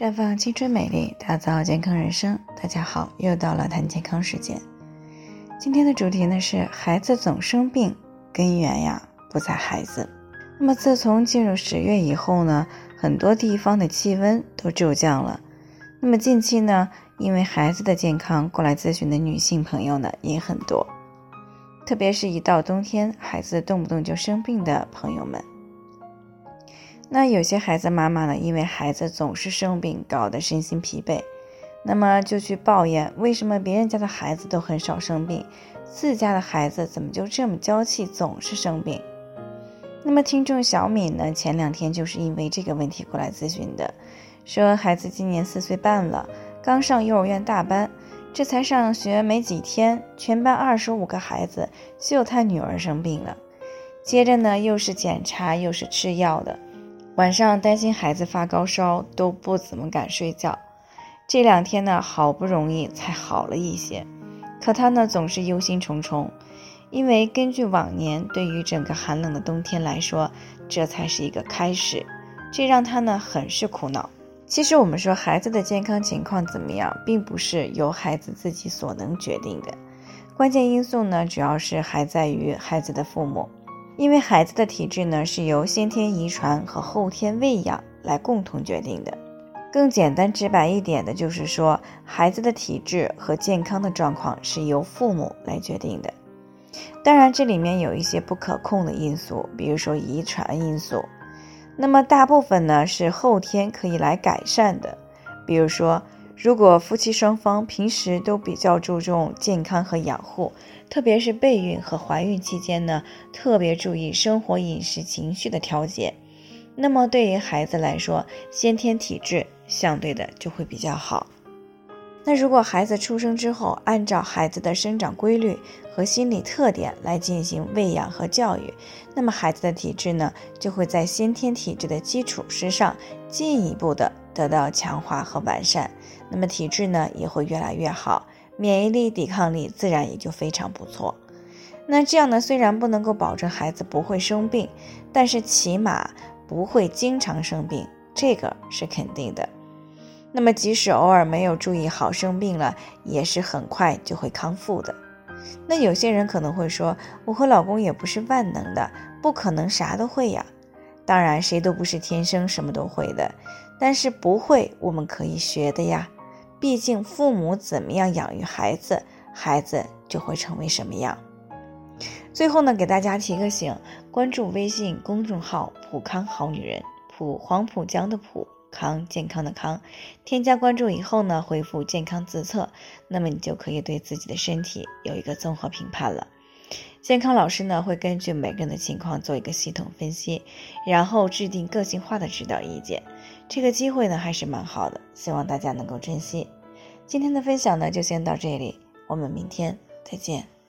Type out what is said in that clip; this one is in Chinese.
绽放青春美丽，打造健康人生。大家好，又到了谈健康时间。今天的主题呢是孩子总生病，根源呀不在孩子。那么自从进入十月以后呢，很多地方的气温都骤降了。那么近期呢，因为孩子的健康过来咨询的女性朋友呢也很多，特别是一到冬天，孩子动不动就生病的朋友们。那有些孩子妈妈呢，因为孩子总是生病，搞得身心疲惫，那么就去抱怨为什么别人家的孩子都很少生病，自家的孩子怎么就这么娇气，总是生病？那么听众小敏呢，前两天就是因为这个问题过来咨询的，说孩子今年四岁半了，刚上幼儿园大班，这才上学没几天，全班二十五个孩子，就他女儿生病了，接着呢又是检查又是吃药的。晚上担心孩子发高烧，都不怎么敢睡觉。这两天呢，好不容易才好了一些，可他呢总是忧心忡忡，因为根据往年，对于整个寒冷的冬天来说，这才是一个开始，这让他呢很是苦恼。其实我们说孩子的健康情况怎么样，并不是由孩子自己所能决定的，关键因素呢，主要是还在于孩子的父母。因为孩子的体质呢，是由先天遗传和后天喂养来共同决定的。更简单直白一点的，就是说孩子的体质和健康的状况是由父母来决定的。当然，这里面有一些不可控的因素，比如说遗传因素。那么大部分呢是后天可以来改善的，比如说。如果夫妻双方平时都比较注重健康和养护，特别是备孕和怀孕期间呢，特别注意生活、饮食、情绪的调节，那么对于孩子来说，先天体质相对的就会比较好。那如果孩子出生之后，按照孩子的生长规律和心理特点来进行喂养和教育，那么孩子的体质呢，就会在先天体质的基础之上进一步的。得到强化和完善，那么体质呢也会越来越好，免疫力、抵抗力自然也就非常不错。那这样呢，虽然不能够保证孩子不会生病，但是起码不会经常生病，这个是肯定的。那么即使偶尔没有注意好生病了，也是很快就会康复的。那有些人可能会说，我和老公也不是万能的，不可能啥都会呀。当然，谁都不是天生什么都会的。但是不会，我们可以学的呀。毕竟父母怎么样养育孩子，孩子就会成为什么样。最后呢，给大家提个醒：关注微信公众号“普康好女人”，普黄浦江的普康健康的康。添加关注以后呢，回复“健康自测”，那么你就可以对自己的身体有一个综合评判了。健康老师呢，会根据每个人的情况做一个系统分析，然后制定个性化的指导意见。这个机会呢还是蛮好的，希望大家能够珍惜。今天的分享呢就先到这里，我们明天再见。